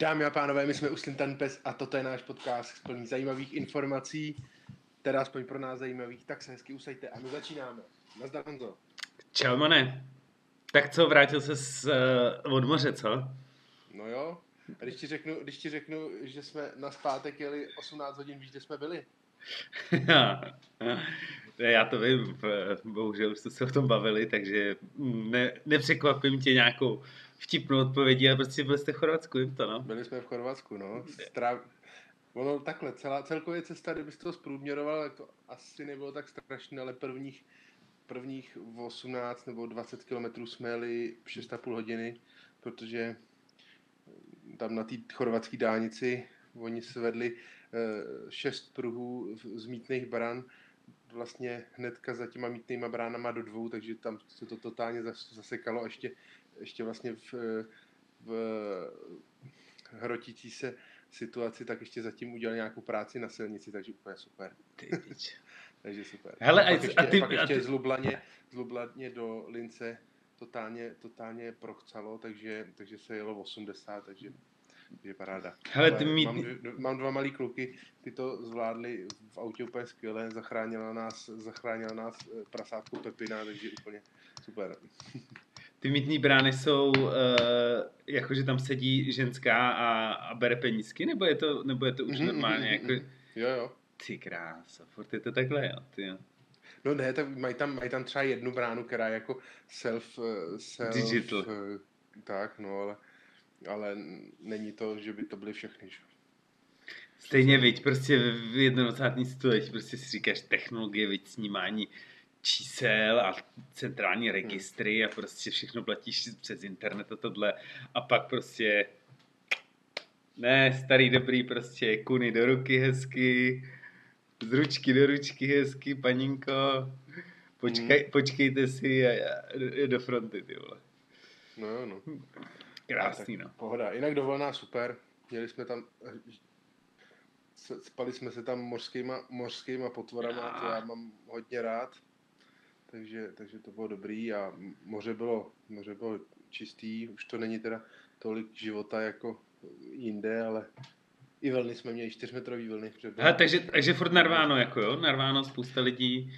Dámy a pánové, my jsme Uslintan Pes a toto je náš podcast plný zajímavých informací, teda aspoň pro nás zajímavých, tak se hezky usaďte a my začínáme. Nazdar Honzo. Čau, Mane. Tak co, vrátil se z, uh, od moře, co? No jo, a když ti, řeknu, když ti řeknu, že jsme na zpátek jeli 18 hodin, víš, kde jsme byli? Já to vím, bohužel už jste se o tom bavili, takže ne, nepřekvapím tě nějakou vtipnou odpovědí, ale prostě byli jste v Chorvatsku, jim to, no. Byli jsme v Chorvatsku, no. Stráv... Ono takhle, celá, celkově cesta, kdybys to zprůměroval, tak to asi nebylo tak strašné, ale prvních, prvních 18 nebo 20 kilometrů jsme jeli 6,5 hodiny, protože tam na té chorvatské dálnici oni svedli eh, šest pruhů z mítných bran, vlastně hnedka za těma mítnýma bránama do dvou, takže tam se to totálně zasekalo a ještě ještě vlastně v, v hrotící se situaci, tak ještě zatím udělal nějakou práci na silnici, takže úplně super. takže super. Hele, a, pak ještě, a ty, pak ještě a ty... zlublaně, zlublaně do Lince totálně, totálně prochcalo, takže, takže se jelo 80, takže je paráda. Hele, ty mít... mám, mám dva malý kluky, ty to zvládli v autě úplně skvěle, zachránila nás, zachránila nás eh, prasátku Pepina, takže úplně super. Ty mítní brány jsou, uh, jakože tam sedí ženská a, a bere penízky, nebo je to, nebo je to už mm-hmm, normálně? Mm-hmm. Jako... Jo, jo. Ty krása, furt je to takhle, jo, ty jo. No ne, tak mají tam, mají tam třeba jednu bránu, která je jako self, eh, self Digital. Uh, tak, no, ale, ale není to, že by to byly všechny, že? Stejně, viď, prostě v 21. století prostě si říkáš technologie, viď, snímání čísel a centrální registry a prostě všechno platíš přes internet a tohle. A pak prostě ne, starý dobrý prostě kuny do ruky hezky, z ručky do ručky hezky, paninko, počkej, hmm. počkejte si a, a do fronty, ty vole. No jo, no. Krásný, no. Pohoda. Jinak dovolená super. Měli jsme tam, spali jsme se tam mořskýma, mořskýma potvorama, já. to já mám hodně rád takže, takže to bylo dobrý a moře bylo, moře bylo čistý, už to není teda tolik života jako jinde, ale i vlny jsme měli, čtyřmetrový vlny. Aha, takže, takže furt narváno, jako jo? Narváno, spousta lidí,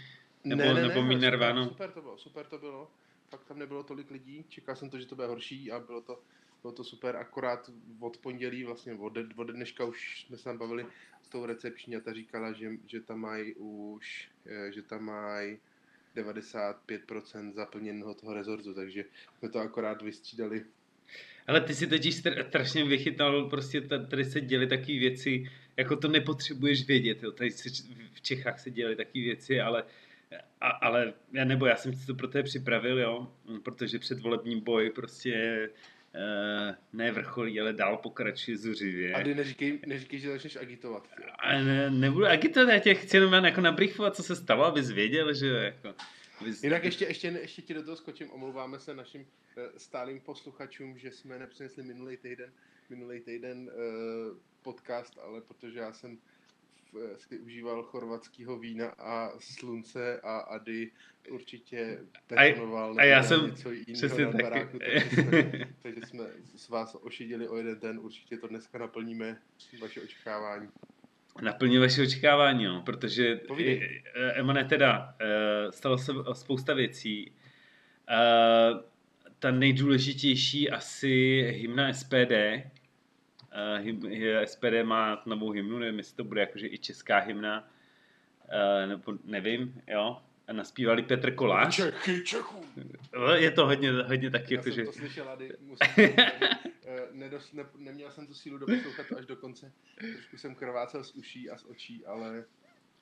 nebo, ne, ne, nebo ne, narváno? Super, super to bylo, super to bylo. Fakt tam nebylo tolik lidí, čekal jsem to, že to bude horší a bylo to, bylo to super, akorát od pondělí, vlastně od, od dneška už jsme se tam bavili s tou recepční a ta říkala, že, že tam mají už, eh, že tam mají 95% zaplněného toho rezortu, takže jsme to akorát vystřídali. Ale ty si totiž strašně vychytal, prostě tady se děly takové věci, jako to nepotřebuješ vědět, jo. tady se, v Čechách se děly takové věci, ale a, ale já nebo já jsem si to pro té připravil, jo, protože předvolební boj prostě ne vrcholí, ale dál pokračuje zuřivě. A ty neříkej, neříkej, že začneš agitovat. A ne, nebudu agitovat, já tě chci jenom jako nabriefovat, co se stalo, abys věděl, že jako... Abys... Jinak ještě, ještě, ještě ti do toho skočím, omlouváme se našim uh, stálým posluchačům, že jsme nepřinesli minulý týden, minulý týden uh, podcast, ale protože já jsem Eh, si užíval chorvatského vína a slunce a Ady určitě betonoval a, a já jsem něco jiného na baráku, takže jsme, takže jsme s vás ošidili o jeden den, určitě to dneska naplníme vaše očekávání. Naplní vaše očekávání, no, protože Povídej. Eh, Emane teda eh, stalo se spousta věcí. Ta nejdůležitější asi hymna SPD, SPD má novou hymnu, nevím, jestli to bude jakože i česká hymna, uh, nebo nevím, jo. A naspívali Petr Kolář. Čechy, Čechů. Je to hodně, hodně taky, jakože... Já jsem to slyšel, Ady, musím Nedos, ne, neměl jsem tu sílu doposlouchat to až do konce. Trošku jsem krvácel z uší a z očí, ale...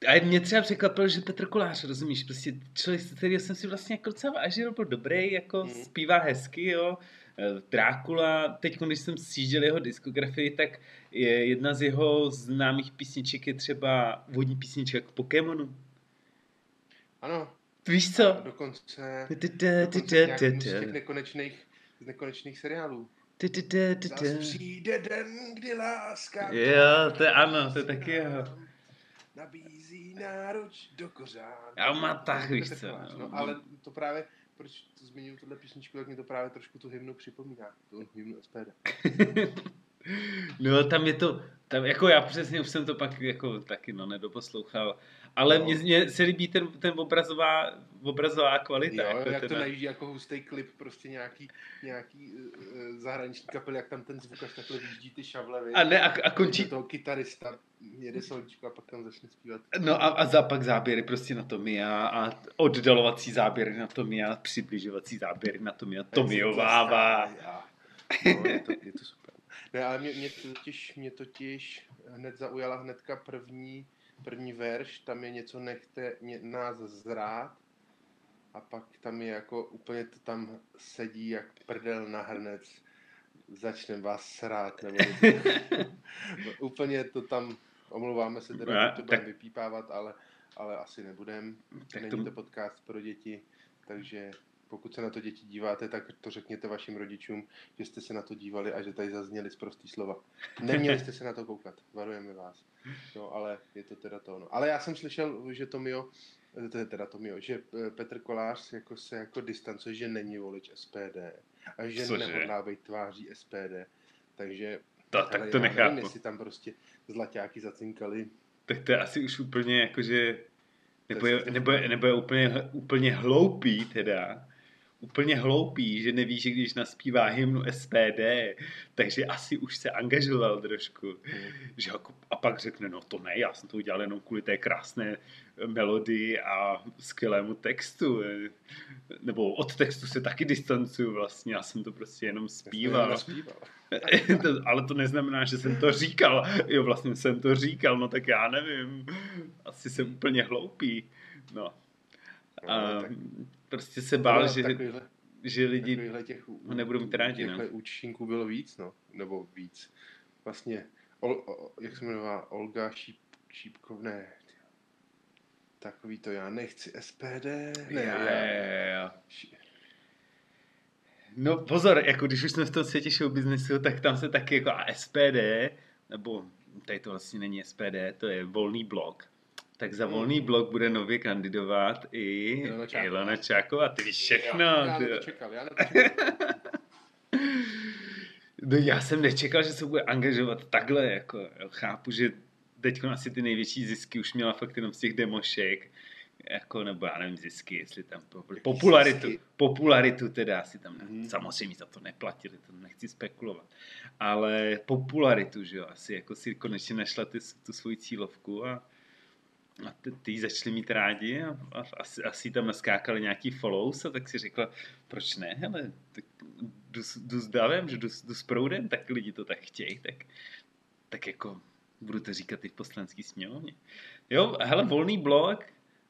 A mě třeba překvapilo, že Petr Kolář, rozumíš, prostě člověk, který jsem si vlastně jako docela vážil, byl dobrý, jako hmm. zpívá hezky, jo, Eh, Drákula, teď když jsem sjížděl jeho diskografii, tak je jedna z jeho známých písniček je třeba vodní písnička k Pokémonu. Ano. Víš co? A dokonce, dokonce z nekonečných, z nekonečných seriálů. Zas přijde den, kdy láska Jo, to je ano, to je taky jeho. Nabízí náruč do kořán. Já mám tak, víš co. No, ale to právě, proč to zmiňuji tuhle písničku, tak mi to právě trošku tu hymnu připomíná. Tu hymnu SPD. No tam je to, tam jako já přesně už jsem to pak jako taky no nedoposlouchal, ale No. mně, se líbí ten, ten obrazová, obrazová kvalita. Jo, jako jak to teda. najíždí jako hustý klip, prostě nějaký, nějaký uh, zahraniční kapel, jak tam ten zvuk až takhle vyjíždí ty šavle? A ne, a, a končí, toho kytarista jede solíčko a pak tam začne zpívat. no a, a za pak záběry prostě na Tomia a oddalovací záběry na Tomia, přibližovací záběry na Tomia, Tomiovává. No, je to, je to super. Ne, ale mě, mě, totiž, mě totiž hned zaujala hnedka první, první verš, tam je něco nechte ně, nás zrát. A pak tam je jako úplně to tam sedí jak prdel na hrnec, začneme vás srát, nebo no, úplně to tam, omlouváme se teda, že to budeme vypípávat, ale, ale asi nebudem. Tak Není to- to podcast pro děti, takže pokud se na to děti díváte, tak to řekněte vašim rodičům, že jste se na to dívali a že tady zazněly zprostý slova. Neměli jste se na to koukat, varujeme vás. No, ale je to teda to. No. Ale já jsem slyšel, že Tomio, eh, to je teda Tomio, že eh, Petr Kolář jako se jako distancuje, že není volič SPD a že Cože? nehodlá být tváří SPD. Takže To, tak to já nevím, nechápu. jestli tam prostě zlaťáky zacinkali. Tak to je asi už úplně jakože, nebo To je, je- nebo je, nebo je úplně, úplně hloupý teda, úplně hloupý, že neví, že když naspívá hymnu SPD, takže asi už se angažoval trošku. Hmm. Že jako, a pak řekne, no to ne, já jsem to udělal jenom kvůli té krásné melodii a skvělému textu. Nebo od textu se taky distancuju vlastně, já jsem to prostě jenom zpíval. To, ale to neznamená, že jsem to říkal. Jo, vlastně jsem to říkal, no tak já nevím. Asi jsem úplně hloupý. No. A No, prostě se bál, že, Takovýhle, že lidi... takovýhle těch, ho nebudou mít rádi, no. Těchhle účinků bylo víc, no. Nebo víc. Vlastně, Ol, o, jak se jmenovala, Olga Šíp, Šípkov, ne. Takový to já nechci SPD. Ne, já, jo, jo. ši- No pozor, jako když už jsme v tom světě show businessu, tak tam se taky jako a SPD, nebo tady to vlastně není SPD, to je volný blok. Tak za Mm. volný blok bude nově kandidovat i Ilona Čáková. Ilona Čáková, ty víš všechno. já, já ty na jo. to čekal, já na to čekal. No já jsem nečekal, že se bude angažovat takhle, jako jo, chápu, že teď asi ty největší zisky už měla fakt jenom z těch demošek, jako, nebo já nevím zisky, jestli tam Jaký popularitu, zisky? popularitu teda asi tam, ne, Mhm. samozřejmě za to neplatili, to nechci spekulovat, ale popularitu, že jo, asi jako si konečně našla ty, tu svoji cílovku a, a ty, ty začali mít rádi a, a asi, asi tam naskákali nějaký follows a tak si řekla, proč ne, hele, tak jdu, s- jdu s davem, že jdu, s- jdu s proudem, tak lidi to tak chtějí, tak, tak jako budu to říkat i v poslanský sněmovně. Jo, hele, volný blok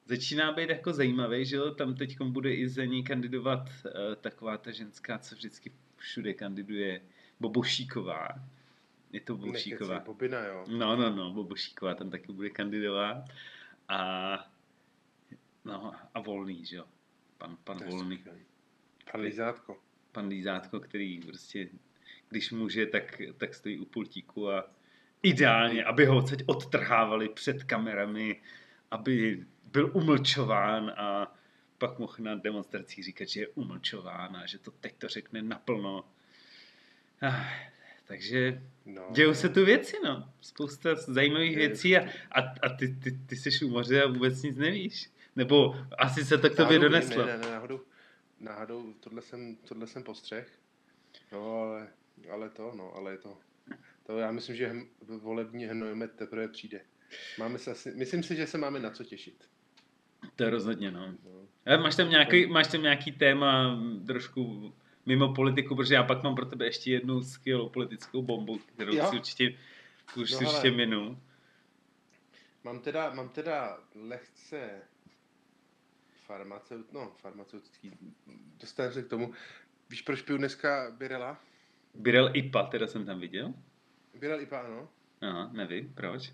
začíná být jako zajímavý, že jo, tam teď bude i za ní kandidovat uh, taková ta ženská, co vždycky všude kandiduje, Bobošíková. Je to Bobošíková. Bobina, jo. No, no, no, Bobošíková tam taky bude kandidovat. A, no, a Volný, že jo. Pan, pan Volný, skvělý. Pan Lizátko. pan Lízátko, který prostě, když může, tak, tak stojí u pultíku a ideálně, aby ho odsaď odtrhávali před kamerami, aby byl umlčován a pak mohl na demonstracích říkat, že je umlčován a že to teď to řekne naplno. Ah, takže No, Dějou se tu věci, no. Spousta zajímavých Je- věcí a, a, a ty, ty, ty jsi u moře a vůbec nic nevíš. Nebo asi se to k tobě Náhodou doneslo. Ne, ne, ne, náhodou, náhodou tohle jsem, tohle jsem postřeh. No, ale, ale to, no, ale je to, to já myslím, že hm- volební hnojomet teprve přijde. Máme se asi, myslím si, že se máme na co těšit. To je rozhodně, no. No. Ale máš tam nějaký, máš tam nějaký téma trošku mimo politiku, protože já pak mám pro tebe ještě jednu skvělou politickou bombu, kterou Jo? si určitě, už No si určitě minu. Mám teda, mám teda lehce farmaceut, no, farmaceutický, dostaneme se k tomu. Víš, proč piju dneska Birela? Birel IPA, teda jsem tam viděl. Birel IPA, ano. Aha, nevím, proč.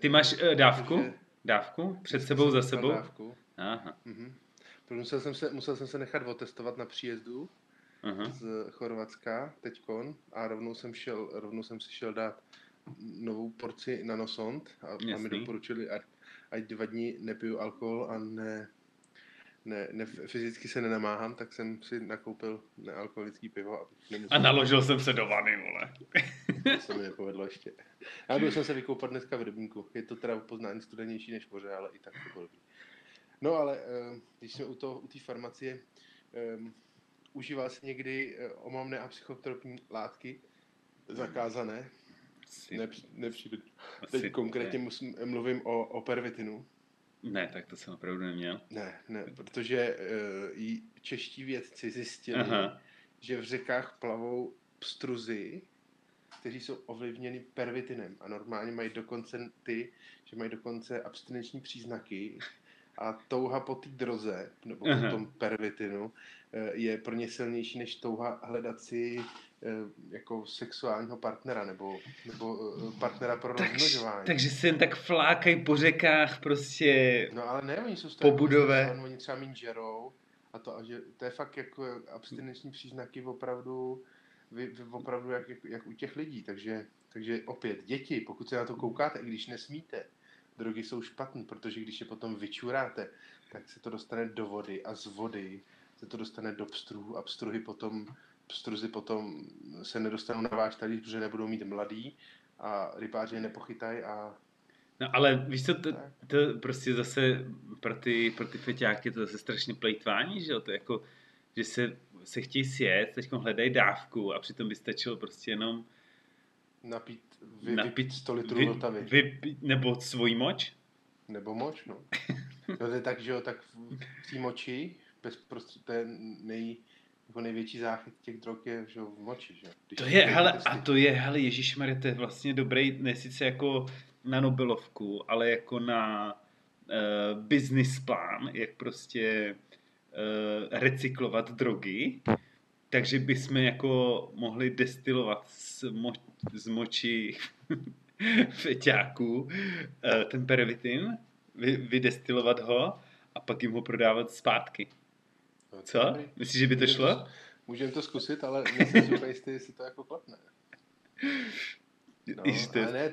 Ty máš uh, dávku? Dávku? Před sebou, za sebou? Dávku. Aha, Mhm. Protože Musel jsem, se, musel jsem se nechat otestovat na příjezdu aha. z Chorvatska teďkon a rovnou jsem, šel, rovnou jsem si šel dát novou porci nanosond a, a mi doporučili, ať, ať dva dny nepiju alkohol a ne, ne, ne, fyzicky se nenamáhám, tak jsem si nakoupil nealkoholický pivo. Nemusel, A naložil jsem se do vany, vole. To se mi nepovedlo ještě. Já byl jsem se vykoupat dneska v rybníku. Je to teda poznání studenější než moře, ale i tak to bylo dobrý. No ale eh, když jsme u té u farmacie, um, užíval jsi někdy eh, omamné a psychotropní látky zakázané? Asi, Ne, asi Teď konkrétně musím, mluvím o, o pervitinu. Ne, tak to jsem opravdu neměl. Ne, ne, protože uh, i čeští vědci zjistili, Aha. že v řekách plavou pstruzy, kteří jsou ovlivněni pervitinem a normálně mají dokonce ty, že mají dokonce abstinenční příznaky a touha po té droze, nebo Aha. po tom pervitinu, eh, je pro ně silnější než touha hledat si eh, jako sexuálního partnera nebo, nebo eh, partnera pro Tak, rozmnožování. takže se jen tak flákají po řekách prostě. No ale ne, oni jsou z Po stresovaní, Oni třeba méně žerou a to, a že to je fakt jako abstinenční příznaky opravdu, vy, vy opravdu jak, jak, jak, u těch lidí, takže, takže opět děti, pokud se na to koukáte, i když nesmíte, drogy jsou špatný, protože když je potom vyčuráte, tak se to dostane do vody a z vody se to dostane do pstruhu a pstruhy potom, pstruzy potom se nedostanou na váš talíř, protože nebudou mít mladý a rybáři je nepochytají a No ale víš co, to, to prostě zase pro ty, pro ty feťáky je to zase strašně plejtvání, že jo, to jako, že se, se chtějí sjet, teď hledají dávku a přitom by stačilo prostě jenom napít, vy, Na- vypít 100 litrů vy, Vltavy. vy, nebo svojí moč. Nebo moč, no. no to je tak, že jo, tak v té moči, bezprostřed, to je nej, jako největší záchyt těch drog je, že jo, v moči, že jo. Když To je, hele, testy. a to je, hele, ježišmarja, to je vlastně dobrý, ne sice jako na Nobelovku, ale jako na uh, business plán, jak prostě uh, recyklovat drogy, takže bychom jako mohli destilovat z, mo- z moči feťáků uh, ten pervitin, vy, vydestilovat ho a pak jim ho prodávat zpátky. No, Co? Myslíš, že by to šlo? Můžeme to zkusit, ale nejsem si úplně jistý, jestli to jako klapne. No, ale ne,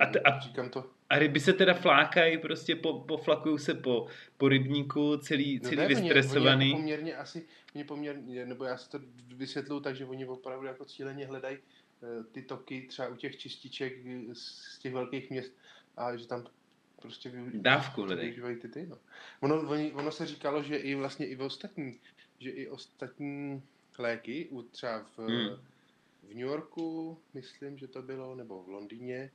A t- a- říkám to, A ryby se teda flákají, prostě po, poflakují se po, po rybníku, celý, No celý ne, oni- vystresovaný. Oni jako poměrně asi, oni poměrně, nebo já si to vysvětluju tak, že oni opravdu jako cíleně hledají eh, ty toky třeba u těch čističek z těch velkých měst a že tam prostě využívají, Dávku hledají. využívají ty ty, no. Ono, oni, ono se říkalo, že i vlastně i v ostatní, že i ostatní léky, třeba v, Hmm. v New Yorku, myslím, že to bylo, nebo v Londýně,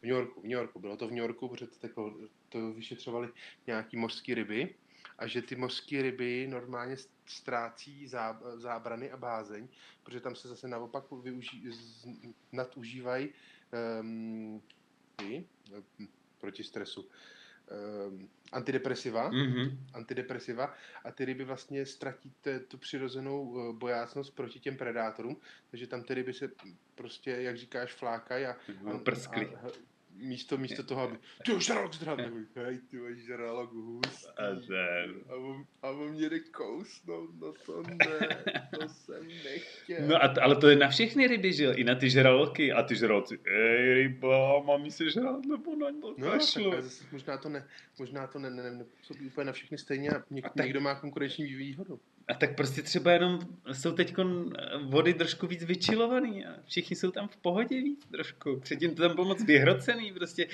v New Yorku, v New Yorku, bylo to v New Yorku, protože to, to vyšetřovali nějaký mořské ryby a že ty mořské ryby normálně ztrácí zá, zábrany a bázeň, protože tam se zase naopak využí, z, nadužívají um, ty, um, proti stresu, um, antidepresiva, Mhm. antidepresiva. A ty ryby vlastně ztratí te, tu přirozenou eh, bojácnost proti těm predátorům, takže tam ty ryby se prostě, jak říkáš, flákají a, a, a místo, místo toho, aby ty už žralok zdravý, hej, ty máš žralok hustý. A ten. A on, a on mě jde kousnout, no to ne, to jsem nechtěl. No a t- ale to je na všechny ryby, že jo? I na ty žraloky. A ty žraloci, ej ryba, mám mi se žrát, nebo na to No, kašlu. tak zase možná to ne, možná to ne, ne, ne, nepůsobí úplně na všechny stejně a, něk, A tak- někdo má konkurenční výhodu. A tak prostě třeba jenom jsou teď vody trošku víc vyčilovaný a všichni jsou tam v pohodě víc trošku. Předtím to tam bylo moc vyhrocený, prostě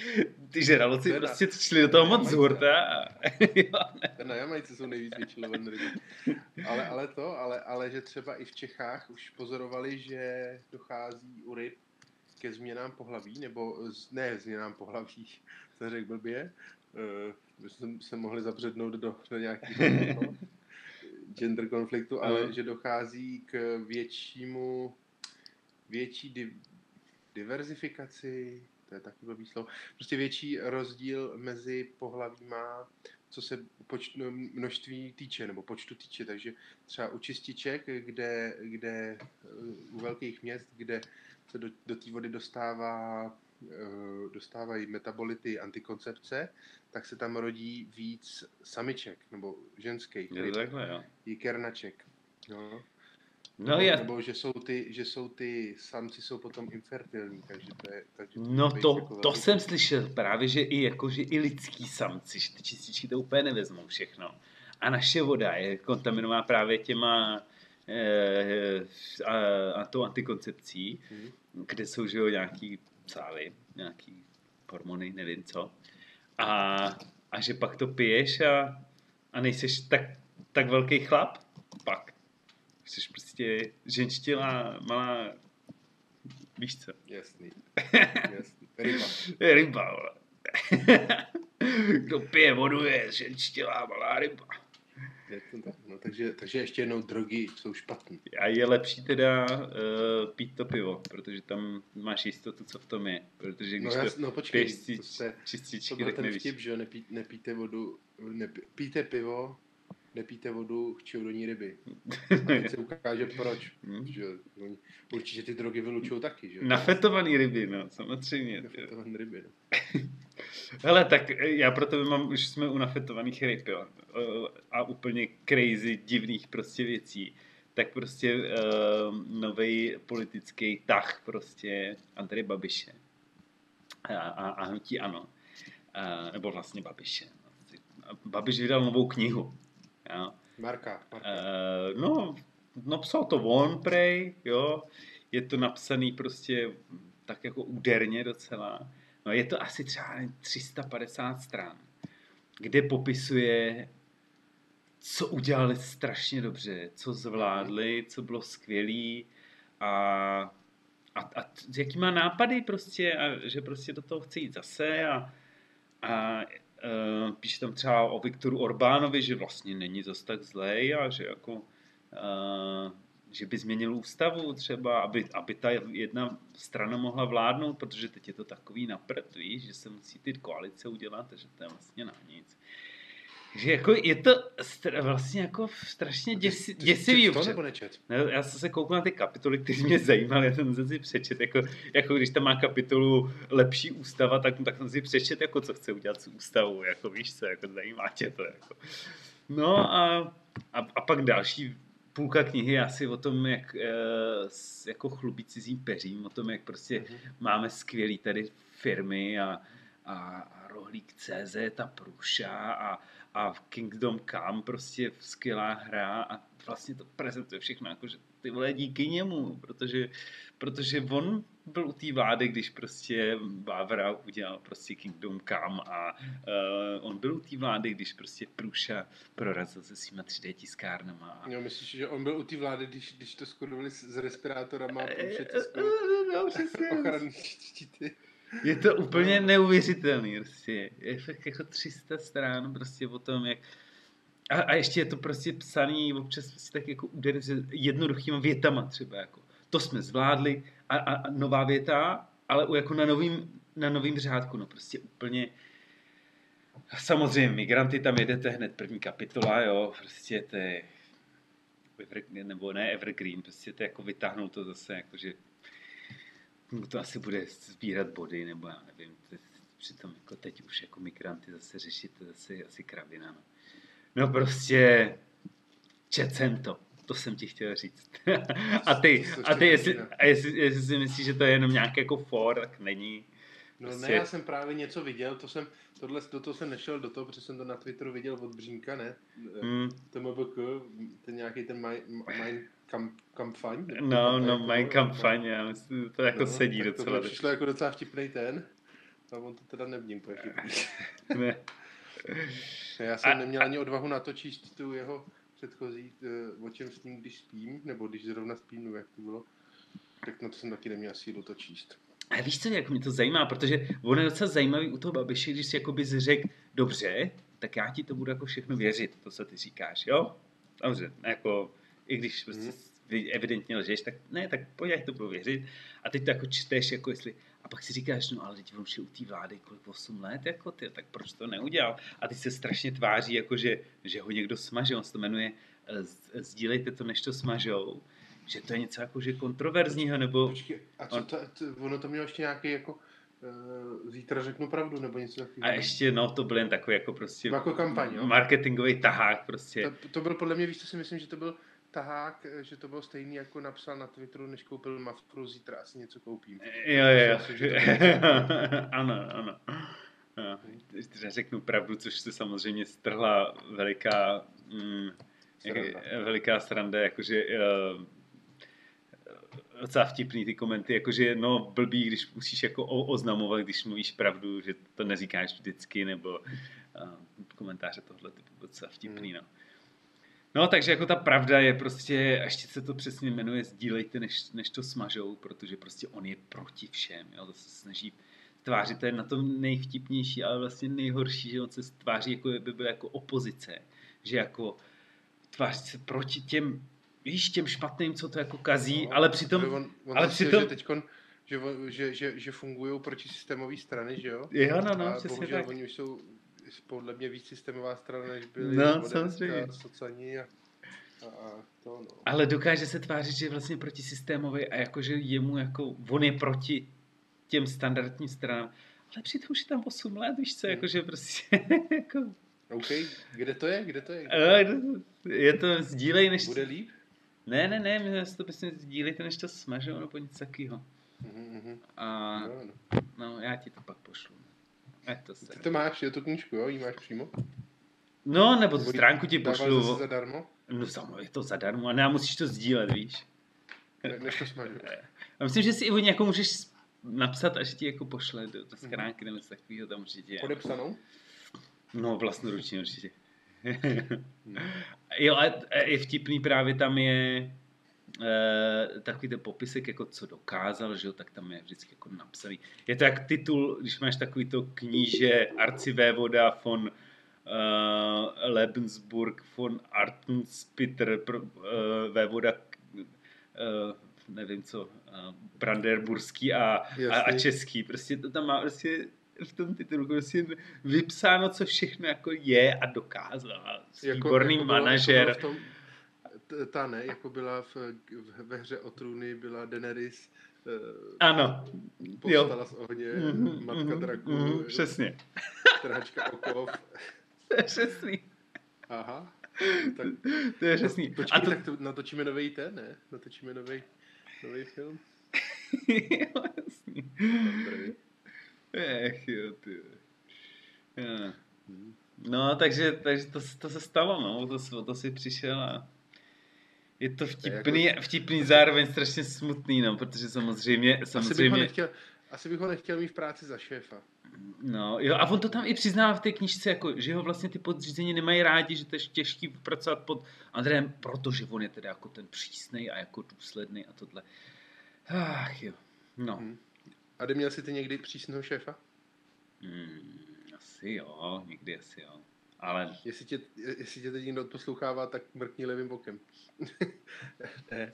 ty žraloci Teda. prostě šli do toho moc z hurta a. Na Jamajce jsou nejvíc vyčilované ryby. Ale, ale to, ale, ale že třeba i v Čechách už pozorovali, že dochází u ryb ke změnám pohlaví, nebo z, ne změnám pohlaví, jsem řekl blbě, uh, jsme se mohli zabřednout do, do nějakého gender konfliktu, ale že dochází k většímu, větší di, diverzifikaci, to je taky blbý slovo, prostě větší rozdíl mezi pohlavíma, co se poč, no, množství týče, nebo počtu týče, takže třeba u čističek, kde, kde eh, u velkých měst, kde se do, do té vody dostává dostávají metabolity antikoncepce, tak se tam rodí víc samiček, nebo ženských, Je to takhle, jo. jikernaček. No. No, nebo, že jsou ty, že jsou ty samci jsou potom infertilní, takže to je... Takže to no to, jako to velmi- jsem slyšel právě, že i, jako, že i lidský samci, že ty čističky to úplně nevezmou všechno. A naše voda je kontaminovaná právě těma eh, a, a tou antikoncepcí, Mhm. kde jsou že jo, nějaký sávy, nějaký hormony, nevím co. A, a že pak to piješ a, a nejseš tak, tak velký chlap, pak jsi prostě ženštilá, malá, víš co, Jasný. Jasný. Ryba. ryba, vole. Kdo pije vodu je ženštilá malá ryba. Je to tak, no, takže, takže ještě jednou drogy jsou špatný. A je lepší teda uh, pít to pivo, protože tam máš jistotu, co v tom je. Protože když No, to jas, no počkej, piješ to, to čističky, byl tak ten nevíš. vtip, že nepí, nepíte vodu, nepí, píte pivo, nepíte vodu, chčou do ní ryby. A teď se ukáže proč. Hm. Že určitě ty drogy vylučují taky, že. Nafetovaný ryby, no, samozřejmě. jo. Nafetované ryby, no. Hele, tak eh, já pro tebe mám, už jsme u nafetovaných ryb, jo. Eh, A úplně crazy, divných prostě věcí. Tak prostě uh, nový politický tah prostě Andrej Babiše a, a, a hnutí ano. Uh, nebo vlastně Babiše. Babiš vydal novou knihu. Jo. Marka, Marka. Uh, no, no psal to on prej, jo. Je to napsaný prostě tak jako úderně docela. No je to asi třeba nevím, 350 stran, kde popisuje, co udělali strašně dobře, co zvládli, co bylo skvělý a, a, a jaký má nápady prostě a že prostě do toho chce jít zase a, a píše tam třeba o Viktoru Orbánovi, že vlastně není zas tak zlej a že jako uh, že by změnil ústavu třeba, aby, aby ta jedna strana mohla vládnout, protože teď je to takový napřed, víš, že se musí ty koalice udělat, takže to je vlastně na nic. Že jako je to str- vlastně jako strašně děsi, Ty- ty děsivý. to nebo nečet? Ne, já jsem se koukal na ty kapitoly, které mě zajímaly, já jsem se si přečet, jako, jako když tam má kapitolu lepší ústava, tak, tak jsem si přečet, jako co chce udělat s ústavou, jako víš co, jako zajímá tě to. Jako. No a, a, a pak další půlka knihy je asi o tom, jak e, jako chlubí cizím peřím, o tom, jak prostě Mhm. máme skvělý tady firmy a, a, a rohlík CZ a Průša a, a Kingdom Come prostě skvělá hra a vlastně to prezentuje všechno, jakože ty vole díky němu, protože, protože on byl u té vlády, když prostě Vávra udělal prostě Kingdom Come a uh, on byl u té vlády, když prostě Průša prorazil se svýma 3D tiskárnama. A... Jo, myslíš, že on byl u té vlády, když, když to skodovali s, s respirátorama a Eh, všechno no, přesně. ochranný štíty. Je to úplně neuvěřitelný, prostě. Je fakt jako 300 stran prostě o tom, jak... A, a ještě je to prostě psaný občas prostě tak jako úderně jednoduchýma větama třeba, jako. To jsme zvládli a, a, a nová věta, ale u- jako na novým, na novým řádku, no prostě úplně... Samozřejmě, migranty tam jedete hned první kapitola, jo, prostě to je nebo ne Evergreen, prostě to jako vytáhnout to zase, jakože mu to asi bude sbírat body, nebo já nevím, to, přitom jako teď už jako migranty zase řešit, to zase je asi kravina, no. No prostě, čet jsem to, to jsem ti chtěl říct. a ty, a ty jestli, a jestli, jestli si myslíš, že to je jenom nějaký jako for, tak není. No Prostě- ne, já jsem právě něco viděl, to jsem, tohle, do toho jsem nešel do toho, protože jsem to na Twitteru viděl od Břínka, ne? Hmm. To MBK, ten nějaký ten Mein mein Kam- Kampaň. nebo No, no, jako, no, kampaně, já myslím, to jako no, sedí tak To docela. mi přišlo jako docela vtipný ten. A on to teda nevním. Ne. Já jsem A- neměl ani odvahu na to číst tu jeho předchozí, eh, o čem s ním, když spím, nebo když zrovna spím, nebo jak to bylo. Tak na to jsem taky neměl sílu to číst. A víš co, jak mě to zajímá, protože on je docela zajímavý u toho Babiše, když si jakoby řekl, dobře, tak já ti to budu jako všechno věřit, to, co ty říkáš, jo? Dobře, jako, i když prostě evidentně lžeš, tak ne, tak pojď, to budu věřit. A teď to jako čteš, jako jestli, a pak si říkáš, no ale teď on u té vlády kolik 8 let, jako ty, tak proč to neudělal? A teď se strašně tváří, jako že, že ho někdo smaže, on se to jmenuje sdílejte to, než to smažou, že to je něco jako, že kontroverzního, nebo... Počkej, a co On- to, to, ono to mělo ještě nějaký jako, uh, zítra řeknu pravdu, nebo něco takového. A ještě, no, to byl jen takový jako prostě Jako kampaň, jo? marketingový tahák prostě. To, to byl podle mě, víš, co si myslím, že to byl tahák, eh, že to bylo stejný, jako napsal na Twitteru, než koupil Mafru, zítra asi něco koupím. Jo, jo, to bylo ano, ano. Jo, Když řeknu pravdu, což se samozřejmě strhla veliká, mm, jak, Sranda. veliká sranda, jakože uh, docela vtipný ty komenty, jakože no blbý, když musíš jako oznamovat, když mluvíš pravdu, že to neříkáš vždycky, nebo uh, komentáře tohle typu docela vtipný, no. No, takže jako ta pravda je prostě, a ještě se to přesně jmenuje, sdílejte, než, než to smažou, protože prostě on je proti všem, jo, to se snaží tvářit, to je na tom nejvtipnější, ale vlastně nejhorší, že on se tváří, jako by byl jako opozice, že jako tváří se proti těm, víš, těm špatným, co to jako kazí, No, ale přitom, on, on ale přitom- že teďkon, že, že, že, že fungují proti systémové strany, že jo? Jo, no, no, a přesně bohužel tak. oni už jsou podle mě víc systémová strana, než byli No, samozřejmě. Socani a, a, a to no. ale dokáže se tvářit, že je vlastně proti systémový a jakože jemu jako, on je proti těm standardním stranám, ale přitom už je tam 8 let, víš co, jakože prostě, jako, OK, kde to je? Kde to je? eh, je to sdílej, než... Bude líp? Ne, ne, ne, my si to prostě sdílejte, než to smažou, nebo něco takového. Mhm, mhm. A No, no. no, já ti to pak pošlu. Ať to se. Ty to máš, jo, tu knížku, jo? Jí máš přímo? No, nebo tu Nebo stránku ti Dával pošlu. zase zadarmo? No samozřejmě, je to zadarmo, a ne, musíš to sdílet, víš. Ne, než to smažu. A myslím, že si i jako můžeš napsat a že ti jako pošle do, do schránky nebo něco takového tam určitě. Podepsanou? No, vlastnoručně určitě. jo, a je vtipný právě tam je e, takový ten popisek, jako co dokázal, že jo, tak tam je vždycky jako napsaný. Je to jak titul, když máš takový to kníže arcivévoda von uh, Lebensburg von Artenspitter, pro, vévoda uh, nevím co, uh, branderburský a, a, a český. Prostě to tam má prostě v tom titulu prostě vypsáno, co všechno jako je a dokázal. Výborný bylo- manažer. Jako bylo v tom, ta ne, jako byla v, v, ve hře o trůny, byla Daenerys, eh, Ano, povstala z ohně, Mhm, matka mhm, draků, mhm, Přesně. trhačka okov. To je přesný. Aha. Tak, To je přesný. počkej, A to, tak to natočíme nový ten, ne? Natočíme nový nový film. jo, jasný. Dobrý. Ech, jo, ty. Jo. No, takže, takže to, to se stalo, no, to, to si přišel a je to vtipný, jako- vtipný zároveň strašně smutný, no, protože samozřejmě, Asi bych, ho samozřejmě, nechtěl, asi bych ho nechtěl mít v práci za šéfa. no, jo, a on to tam i přiznává v té knižce, jako, že ho vlastně ty podřízení nemají rádi, že to je těžký pracovat pod Andrejem, protože on je teda jako ten přísnej a jako důsledný a tohle. Ach jo, no. Hm. A kdy měl jsi ty někdy přísného šéfa? Hmm, asi jo, někdy asi jo. Ale Jestli tě, jestli tě teď někdo poslouchává, tak mrkni levým bokem. ne.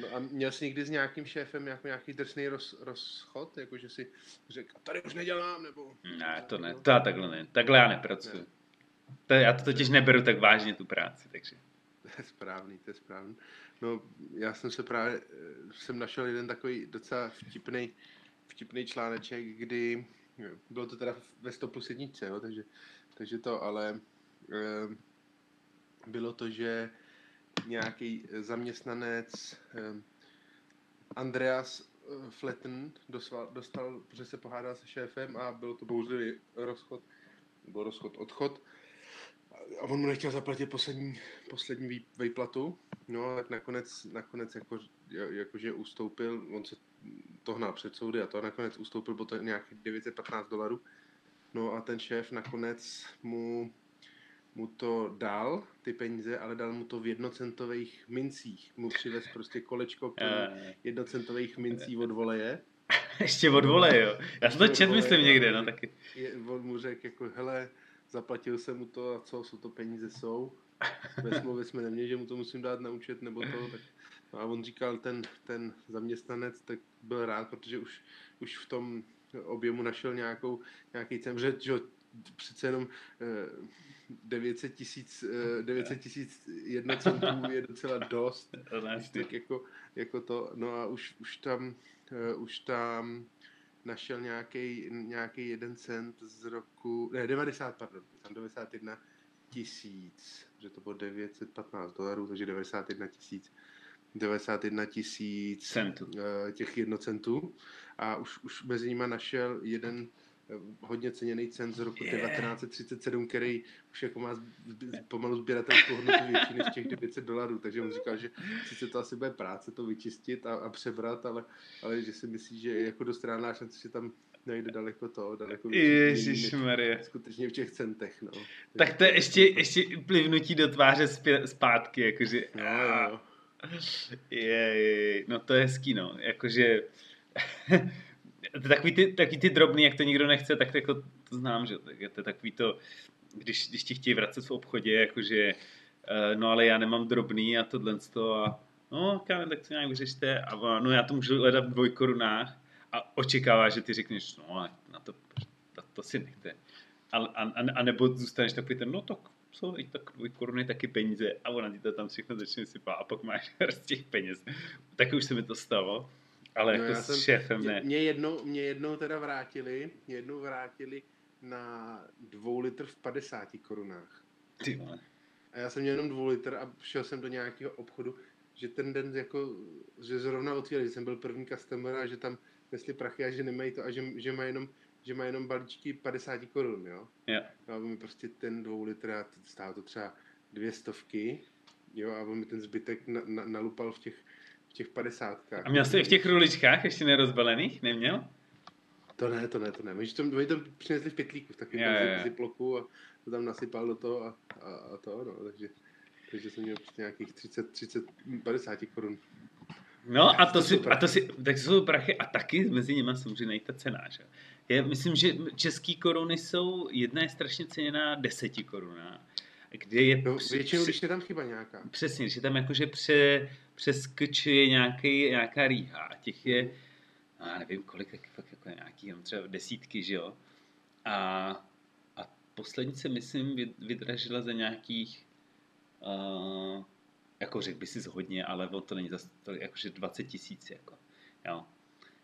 No a měl jsi někdy s nějakým šéfem jako nějaký drsný roz, rozchod? Jako, že si řekl, tady už nedělám, nebo... ne, to ne, to já takhle ne, takhle já nepracuji. To, já to totiž neberu tak vážně tu práci, takže. To je správný, to je správný. No, já jsem se právě, eh, jsem našel jeden takový docela vtipný, vtipný článeček, kdy, bylo to teda ve 100 plus jedničce, jo, takže, takže to, ale eh, bylo to, že nějaký zaměstnanec eh, Andreas eh, Fletten dostal, dostal, protože se pohádal se šéfem a bylo to bouřlivý rozchod, nebo rozchod, odchod. A on mu nechtěl zaplatit poslední, poslední vý- výplatu, no tak nakonec, nakonec jako, jakože ustoupil, on se to hnal před soudy a to a nakonec ustoupil, bylo to nějakých 915 dolarů. No a ten šéf nakonec mu, mu to dal, ty peníze, ale dal mu to v jednocentových mincích. Mu přivez prostě kolečko plný Eh, jednocentových mincí od voleje. ještě od vole, jo. Já jsem to čet, myslím, voleje, někde, no. no taky. Je, on mu řekl jako, hele, zaplatil jsem mu to a co, jsou to peníze jsou. Ve smlouvě jsme neměli, že mu to musím dát na účet nebo to. Tak, no a on říkal, ten, ten zaměstnanec, tak byl rád, protože už, už v tom objemu našel nějakou, nějaký cen, že, že přece jenom eh, 900 tisíc, eh, 900 tisíc jednocentů je docela dost. Tak jako, jako to, no a už, už tam, uh, už tam našel nějaký nějaký jeden cent z roku, ne, 90, pardon, tam 91 tisíc, že to bylo 915 dolarů, takže 91 tisíc 91 tisíc Centů. eh, těch jednocentů a už, už mezi nimi našel jeden eh, hodně ceněný cent z roku Je. 1937, který už jako má pomalu sběratelskou hodnotu větší než těch 900 dolarů, takže on říkal, že sice to asi bude práce to vyčistit a, a přebrat, ale, ale že si myslí, že je jako dost reálná šance, že tam najde daleko to, daleko Ježíš než Maria. skutečně v těch centech, no. Tak to je ještě, ještě plivnutí do tváře zpě, zpátky, jakože... Jo, jo. Je, je, no to je hezký, no. Jakože... takový, ty, takový ty drobný, jak to nikdo nechce, tak to, jako, to znám, že tak je to takový to, když, když ti chtějí vracet v obchodě, jakože eh, no ale já nemám drobný a tohle to a no kámo, tak to nějak vyřešte a no já to můžu hledat v dvojkorunách a očekává, že ty řekneš, no na to, to, to si nechte. A, a, a, nebo zůstaneš takový ten, no tak jsou i tak dvoj koruny taky peníze a ona ti to tam všechno začne sypat a pak máš z těch peněz. Tak už se mi to stalo, ale No, jako s jsem- šéfem Mě, ne. mě, jednou, mě jednou teda vrátili, mě jednou vrátili na dvou litr v 50 korunách. Ty vole. A já jsem měl jenom dvou litr a šel jsem do nějakého obchodu, že ten den jako, že zrovna otvírali, že jsem byl první customer a že tam nesli prachy a že nemají to a že, že má jenom že má jenom balíčky 50 korun, jo. Jo. A mi prostě ten dvou litr a t- stálo to třeba dvě stovky, jo, a on mi ten zbytek na, na, nalupal v těch, v těch padesátkách. A měl jsi i v těch ruličkách ještě nerozbalených? Neměl? To ne, to ne, to ne. Oni to, oni to přinesli v pytlíku, v takovém jo. zip- ziploku a to tam nasypal do toho a, a, a to, no, takže, takže jsem měl prostě nějakých 30, 30, 50 korun. No a to, To si, a to si, tak jsou prachy a taky mezi nimi samozřejmě najít ta cena, že? Já myslím, že český koruny jsou, jedna je strašně ceněná deseti koruna, kde je No, při- většinou, když je tam chyba nějaká. Přesně, že tam jakože pře, přeskčuje nějaký, nějaká rýha a těch je, já nevím kolik, tak fakt jako nějaký, jenom třeba desítky, že jo. A, a poslední se myslím vyd- vydražila za nějakých, uh, jako řekl by si hodně, ale on to není zase to, jakože 20 tisíc, jako, jo.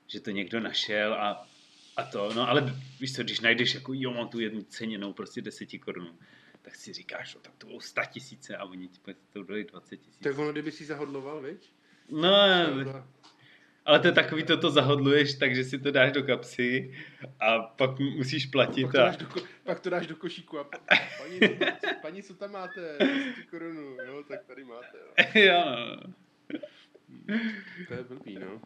Že to někdo našel a, a to, no ale víš co, když najdeš jako, jo, mám tu jednu ceněnou prostě 10 korun, tak si říkáš, no, tak to bylo 100 tisíce a oni ti to dali 20 tisíc. Tak ono, kdyby si zahodloval, viď? No, ale to je takový, to to zahodluješ, takže si to dáš do kapsy a pak mu- musíš Pak platit to, a dáš do, ko- pak to dáš do košíku a pa- paní, co- paní, co tam máte? 10 korunu, jo, tak tady máte, jo. jo, no. To je blbý, no.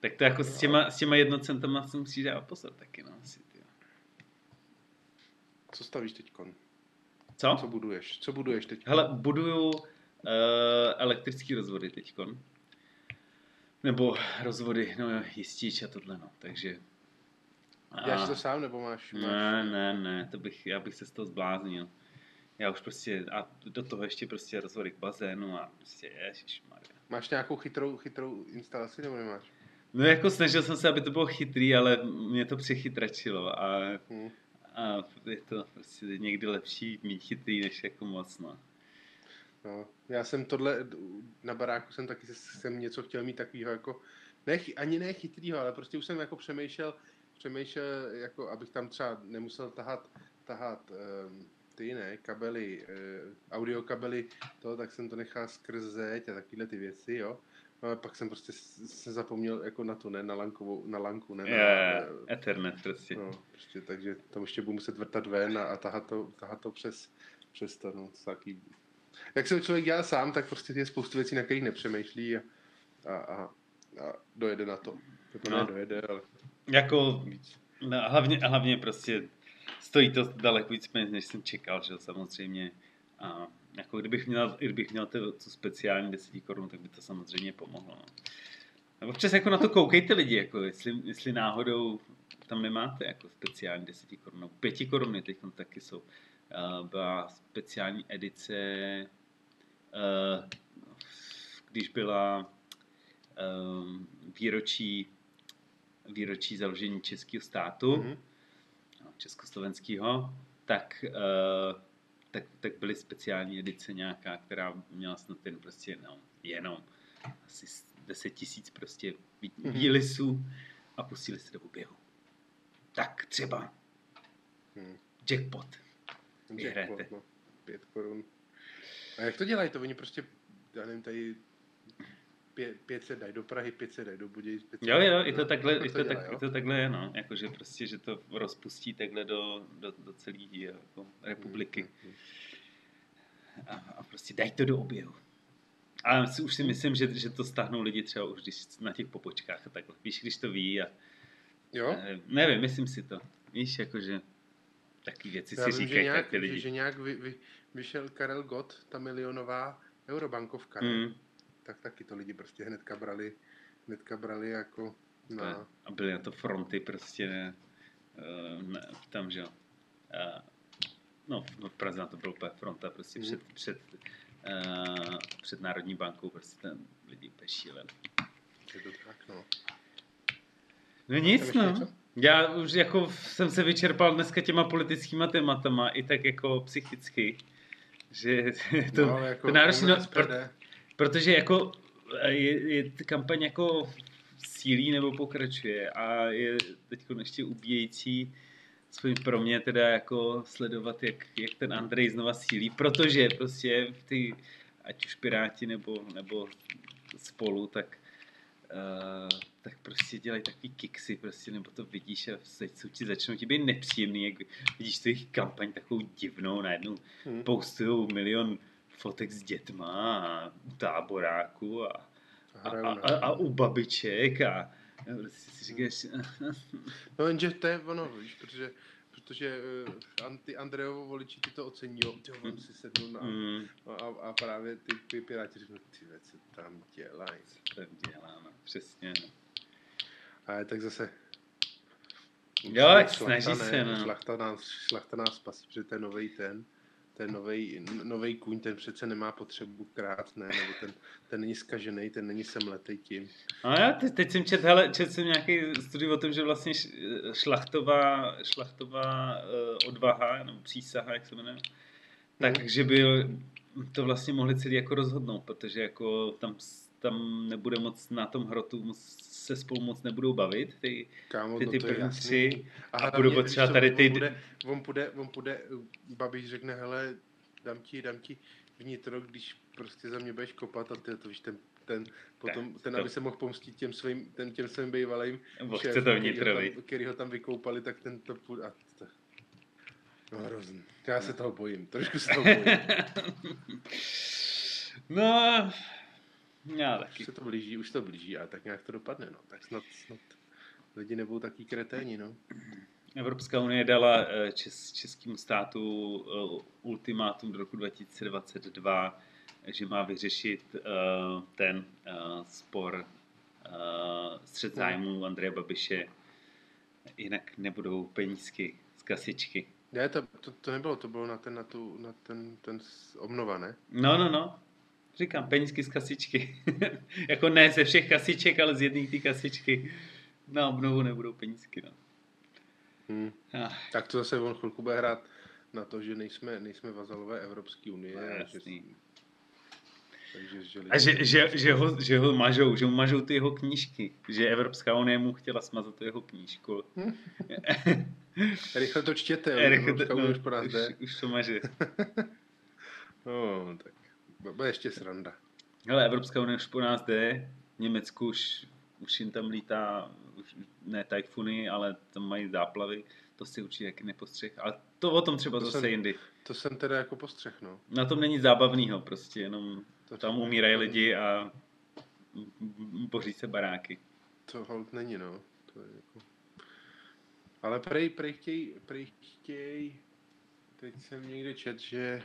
Tak to jako s těma, s těma jednocentama si musíš dávat pozor taky, no. Asi. Co stavíš teďkon? Co? Co buduješ? Co buduješ teď? Hele, buduju uh, elektrický rozvody teďkon. Nebo rozvody, no jistič a tohle, no. Takže... Děláš to sám, nebo máš? máš Ne, ne, ne, to bych, já bych se z toho zbláznil. Já už prostě, a do toho ještě prostě rozvody k bazénu a prostě, ježišmarja. Máš nějakou chytrou, chytrou instalaci, nebo nemáš? No jako snažil jsem se, aby to bylo chytrý, ale mě to přechytračilo a, Hm. a je to prostě někdy lepší mít chytrý, než jako moc, no. No, já jsem tohle, na baráku jsem taky jsem něco chtěl mít takového jako, ne, ani ne chytrýho, ale prostě už jsem jako přemýšlel, přemýšlel, jako abych tam třeba nemusel tahat, tahat um, ty ne, kabely, uh, audio kabely, to, tak jsem to nechal skrz zeď a takovéhle ty věci, jo. No, ale pak jsem prostě se zapomněl jako na to, ne, na lankovou, na lanku, ne, na, Je, Ethernet prostě. no, prostě, takže tam ještě budu muset vrtat ven a, a tahat, to, tahat to přes, přes to, no, to taky. Jak se člověk dělá sám, tak prostě je spoustu věcí, na kterých nepřemýšlí a, a, a, a dojede na to. Jako No. dojede, ale Jako, no, hlavně, hlavně prostě stojí to daleko víc peněz, než jsem čekal, že samozřejmě. A jako kdybych měl, kdybych měl to, tu speciální 10 korun, tak by to samozřejmě pomohlo. No. A občas jako na to koukejte lidi, jako jestli, jestli náhodou tam nemáte jako speciální 10 korun, no 5 koruny teď tam taky jsou. Uh, byla speciální edice, uh, když byla um, výročí výročí založení českého státu, Mhm. no, československého, tak, tak, tak byly speciální edice nějaká, která měla snad ten prostě no, jenom asi s- 10 tisíc prostě Mhm. výlisů a pustili se do oběhu. Tak třeba Hmm. jackpot. Vyhrajete. Jackpot, no. Pět korun. A jak to dělají? To oni prostě, já nevím, tady pě, 500 dají do Prahy, 500 dají do Budějic. 500 Jo, jo, i to takhle, i to, dělají, tak, jo? to takhle je, no. Jakože prostě, že to rozpustí takhle do, do, do celé jako republiky. Mm, mm, mm. A, a prostě dají to do oběhu. Ale si- už si myslím, že, že to stáhnou lidi třeba už když na těch popočkách a takhle. Víš, když to ví a Jo? eh, nevím, myslím si to. Víš, jakože taky věci Já si že říkají nějak, ty že, lidi. že nějak vy, vy, vyšel Karel Gott, ta milionová eurobankovka. Mm, Tak taky to lidi prostě hnedka brali, hnedka brali jako na... a byly na to fronty prostě ne, eh, ne, tam, že jo. No, v Praze na to bylo úplně fronta prostě Mhm. před, před, eh, před Národní bankou, prostě ten lidi úplně šílený. Je to tak, no. No nic, no. něco? Já už jako jsem se vyčerpal dneska těma politickýma tématama, i tak jako psychicky, že to, no, jako to náročný, no, pro, protože jako eh, je, je ta kampaň jako sílí nebo pokračuje a je teď ještě ubíjející aspoň pro mě teda jako sledovat, jak, jak ten Andrej znova sílí, protože prostě ty, ať už Piráti nebo, nebo spolu, tak uh, tak prostě dělají takový kiksy, prostě, nebo to vidíš a teď jsou ti začnou ti být nepříjemný, jak vidíš tu jejich kampaň takovou divnou, najednou hm. postují milion fotek s dětma a u táboráku a, a, a, a, a u babiček a, a prostě si říkáš, No jenže to je ono, víš, protože, protože uh, anti Andrejovo voliči ty to ocení, jo, ty on si sednul na, mm, a, a, právě ty, ty piráti řeknou, ty věci tam dělají. to dělá, no, přesně, no. A tak zase... Jo, šlachta snaží ne, se, no. Šlachta nás, šlachta nás spasí, protože ten novej ten, ten novej, novej kůň, ten přece nemá potřebu krát, ne, nebo ten, ten není skažený, ten není semletej tím. No já teď, teď jsem čet, hele, čet jsem nějaký studii o tom, že vlastně šlachtová, šlachtová uh, odvaha, nebo přísaha, jak se jmenuje, takže by to vlastně mohli celý jako rozhodnout, protože jako tam, tam nebude moc na tom hrotu moc, se spolu moc nebudou bavit, ty, Kámo, ty, no ty je první tři, a hlavně, budou potřeba tady ty- On půjde, on půjde, on Babiš řekne, hele, dám ti, dám ti vnitro, když prostě za mě budeš kopat a ty to víš, ten, ten, potom, Tak, ten, to- aby se mohl pomstit těm svým, ten, těm svým bývalým šéfům, který který ho tam vykoupali, tak ten to půjde, a to, no hrozný. Já se toho bojím, trošku se toho bojím. no, já Už taky. se to blíží, už to blíží, a tak nějak to dopadne, no. Tak snad, snad lidi nebudou taky kreténi, no. Evropská unie dala eh, čes, českému státu eh, ultimátum do roku 2022, že má vyřešit eh, ten spor střed Hmm. zájmů Andreje Babiše, jinak nebudou penízky z kasičky. Ne, to, to, to nebylo, to bylo na ten, na tu, na ten, ten obnova, ne? No, no, no. Říkám, penízky z kasičky. jako ne ze všech kasiček, ale z jedné té kasičky. Na obnovu nebudou penízky, no. Hmm. Ah, Tak to zase on chvilku bude hrát na to, že nejsme, nejsme vazalové Evropské unie. No, a že, takže, že, A že, že, že, ho, že ho mažou, že mu mažou ty jeho knížky. Že Evropská unie mu chtěla smazat tu jeho knížku. Rychle to čtěte, Evropská unie no, už už, už to maže. No, tak bude ještě sranda. Hele, Evropská unie už po nás jde. V Německu už, už jim tam lítá, už, ne tajfuny, ale tam mají záplavy. To si určitě taky nepostřeh. Ale to o tom třeba To zase jsem- jindy. To jsem teda jako postřeh, no. Na tom není zábavného prostě, jenom To, tam umírají lidi a boří se baráky. To hold není, no. To je jako... Ale prej, prej chtěj, prej chtěj, teď jsem někde čet, že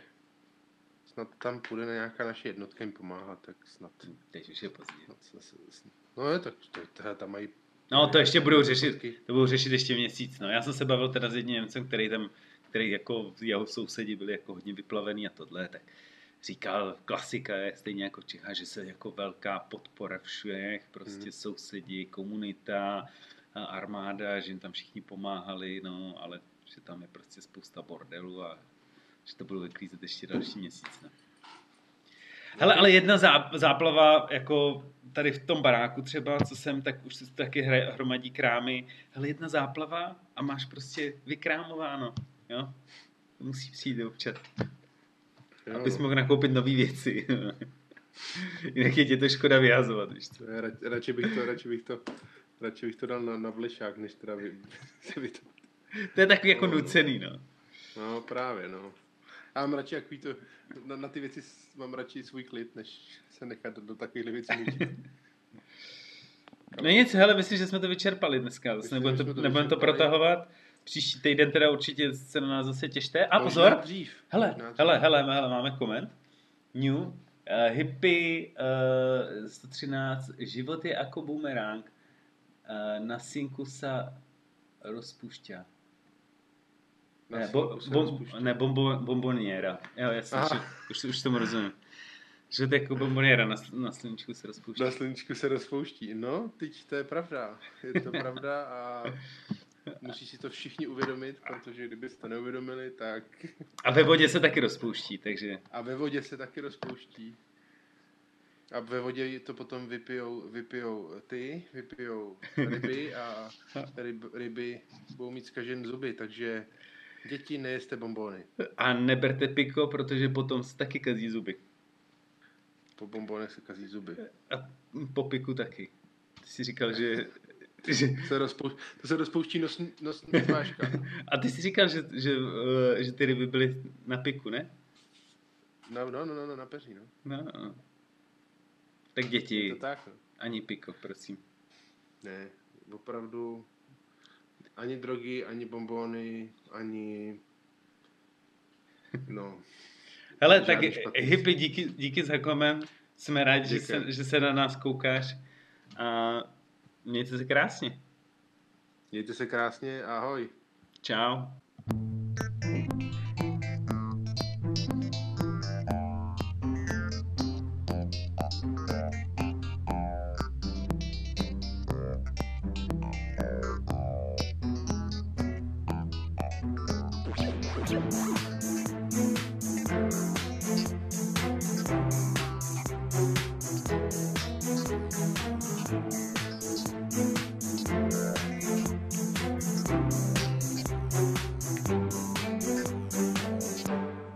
snad tam půjde na nějaká naše jednotka jim pomáhat, tak snad. Teď už je pozdě. snad, snad, snad no je, tak to, to, tam mají... No to ještě budou řešit, to budou řešit ještě měsíc. No. Já jsem se bavil teda s jedním Němcem, který tam, který jako jeho sousedi byli jako hodně vyplavený a tohle, tak říkal, klasika je stejně jako v Čechách, že se jako velká podpora všech, prostě Hmm. sousedi, komunita, armáda, že jim tam všichni pomáhali, no, ale že tam je prostě spousta bordelu a že to budou vyklízet ještě další měsíc. No. Hele, ale jedna zá, záplava jako tady v tom baráku třeba, co jsem, tak už se taky hra- hromadí krámy. Hele, jedna záplava a máš prostě vykrámováno, jo? To musí přijít občas, Jo, abys no. mohl nakoupit nové věci. Jinak je tě to škoda vyhazovat, víš co? Já Radši, bych to, radši, bych to, radši bych to dal na, na vlešák, než teda vy, to... To je takový jako nucený, no. No právě, no. Já mám radši takový to, na, na ty věci mám radši svůj klid, než se nechat do, do takových věcí. No nic, hele, myslím, že jsme to vyčerpali dneska. Zase nebudeme to, to nebudeme to protahovat. Příští týden teda určitě se na nás zase těšte. A Možná pozor, Dřív, hele, možná dřív. hele, hele, hele, máme koment. New, uh, hippie uh, 113, život je jako bumerang, uh, na synku sa rozpušťa. Ne, bo, se bom, ne bombo, bomboniera. Jo, jasně, Aha. už, už, tomu rozumím. Život je jako bomboniera, na, na sluníčku se rozpouští. Na sluníčku se rozpouští. No, teď to je pravda. Je to pravda a musí si to všichni uvědomit, protože kdybyste to neuvědomili, tak... A ve vodě se taky rozpouští, takže... A ve vodě se taky rozpouští. A ve vodě to potom vypijou, vypijou ty, vypijou ryby a ryb, ryby budou mít zkažen zuby, takže děti nejeste bombony. A neberte piko, protože potom se taky kazí zuby. Po bombonech se kazí zuby. A po piku taky. Ty jsi říkal, že... že Se rozpouští, to se rozpouští nos, nos, nosmáška. a ty jsi říkal, že, že, eh, že ty ryby byly na piku, ne? No, no, no, no, no na peří, no. No, no. Tak Je děti, to tak, no. ani piko, prosím. Ne, opravdu ani drogy, ani bombony, ani... No, Hele, Žádný tak hippy, díky, díky za koment. Jsme rádi, že se, že se na nás koukáš. A mějte se krásně. mějte se krásně, ahoj. Čau.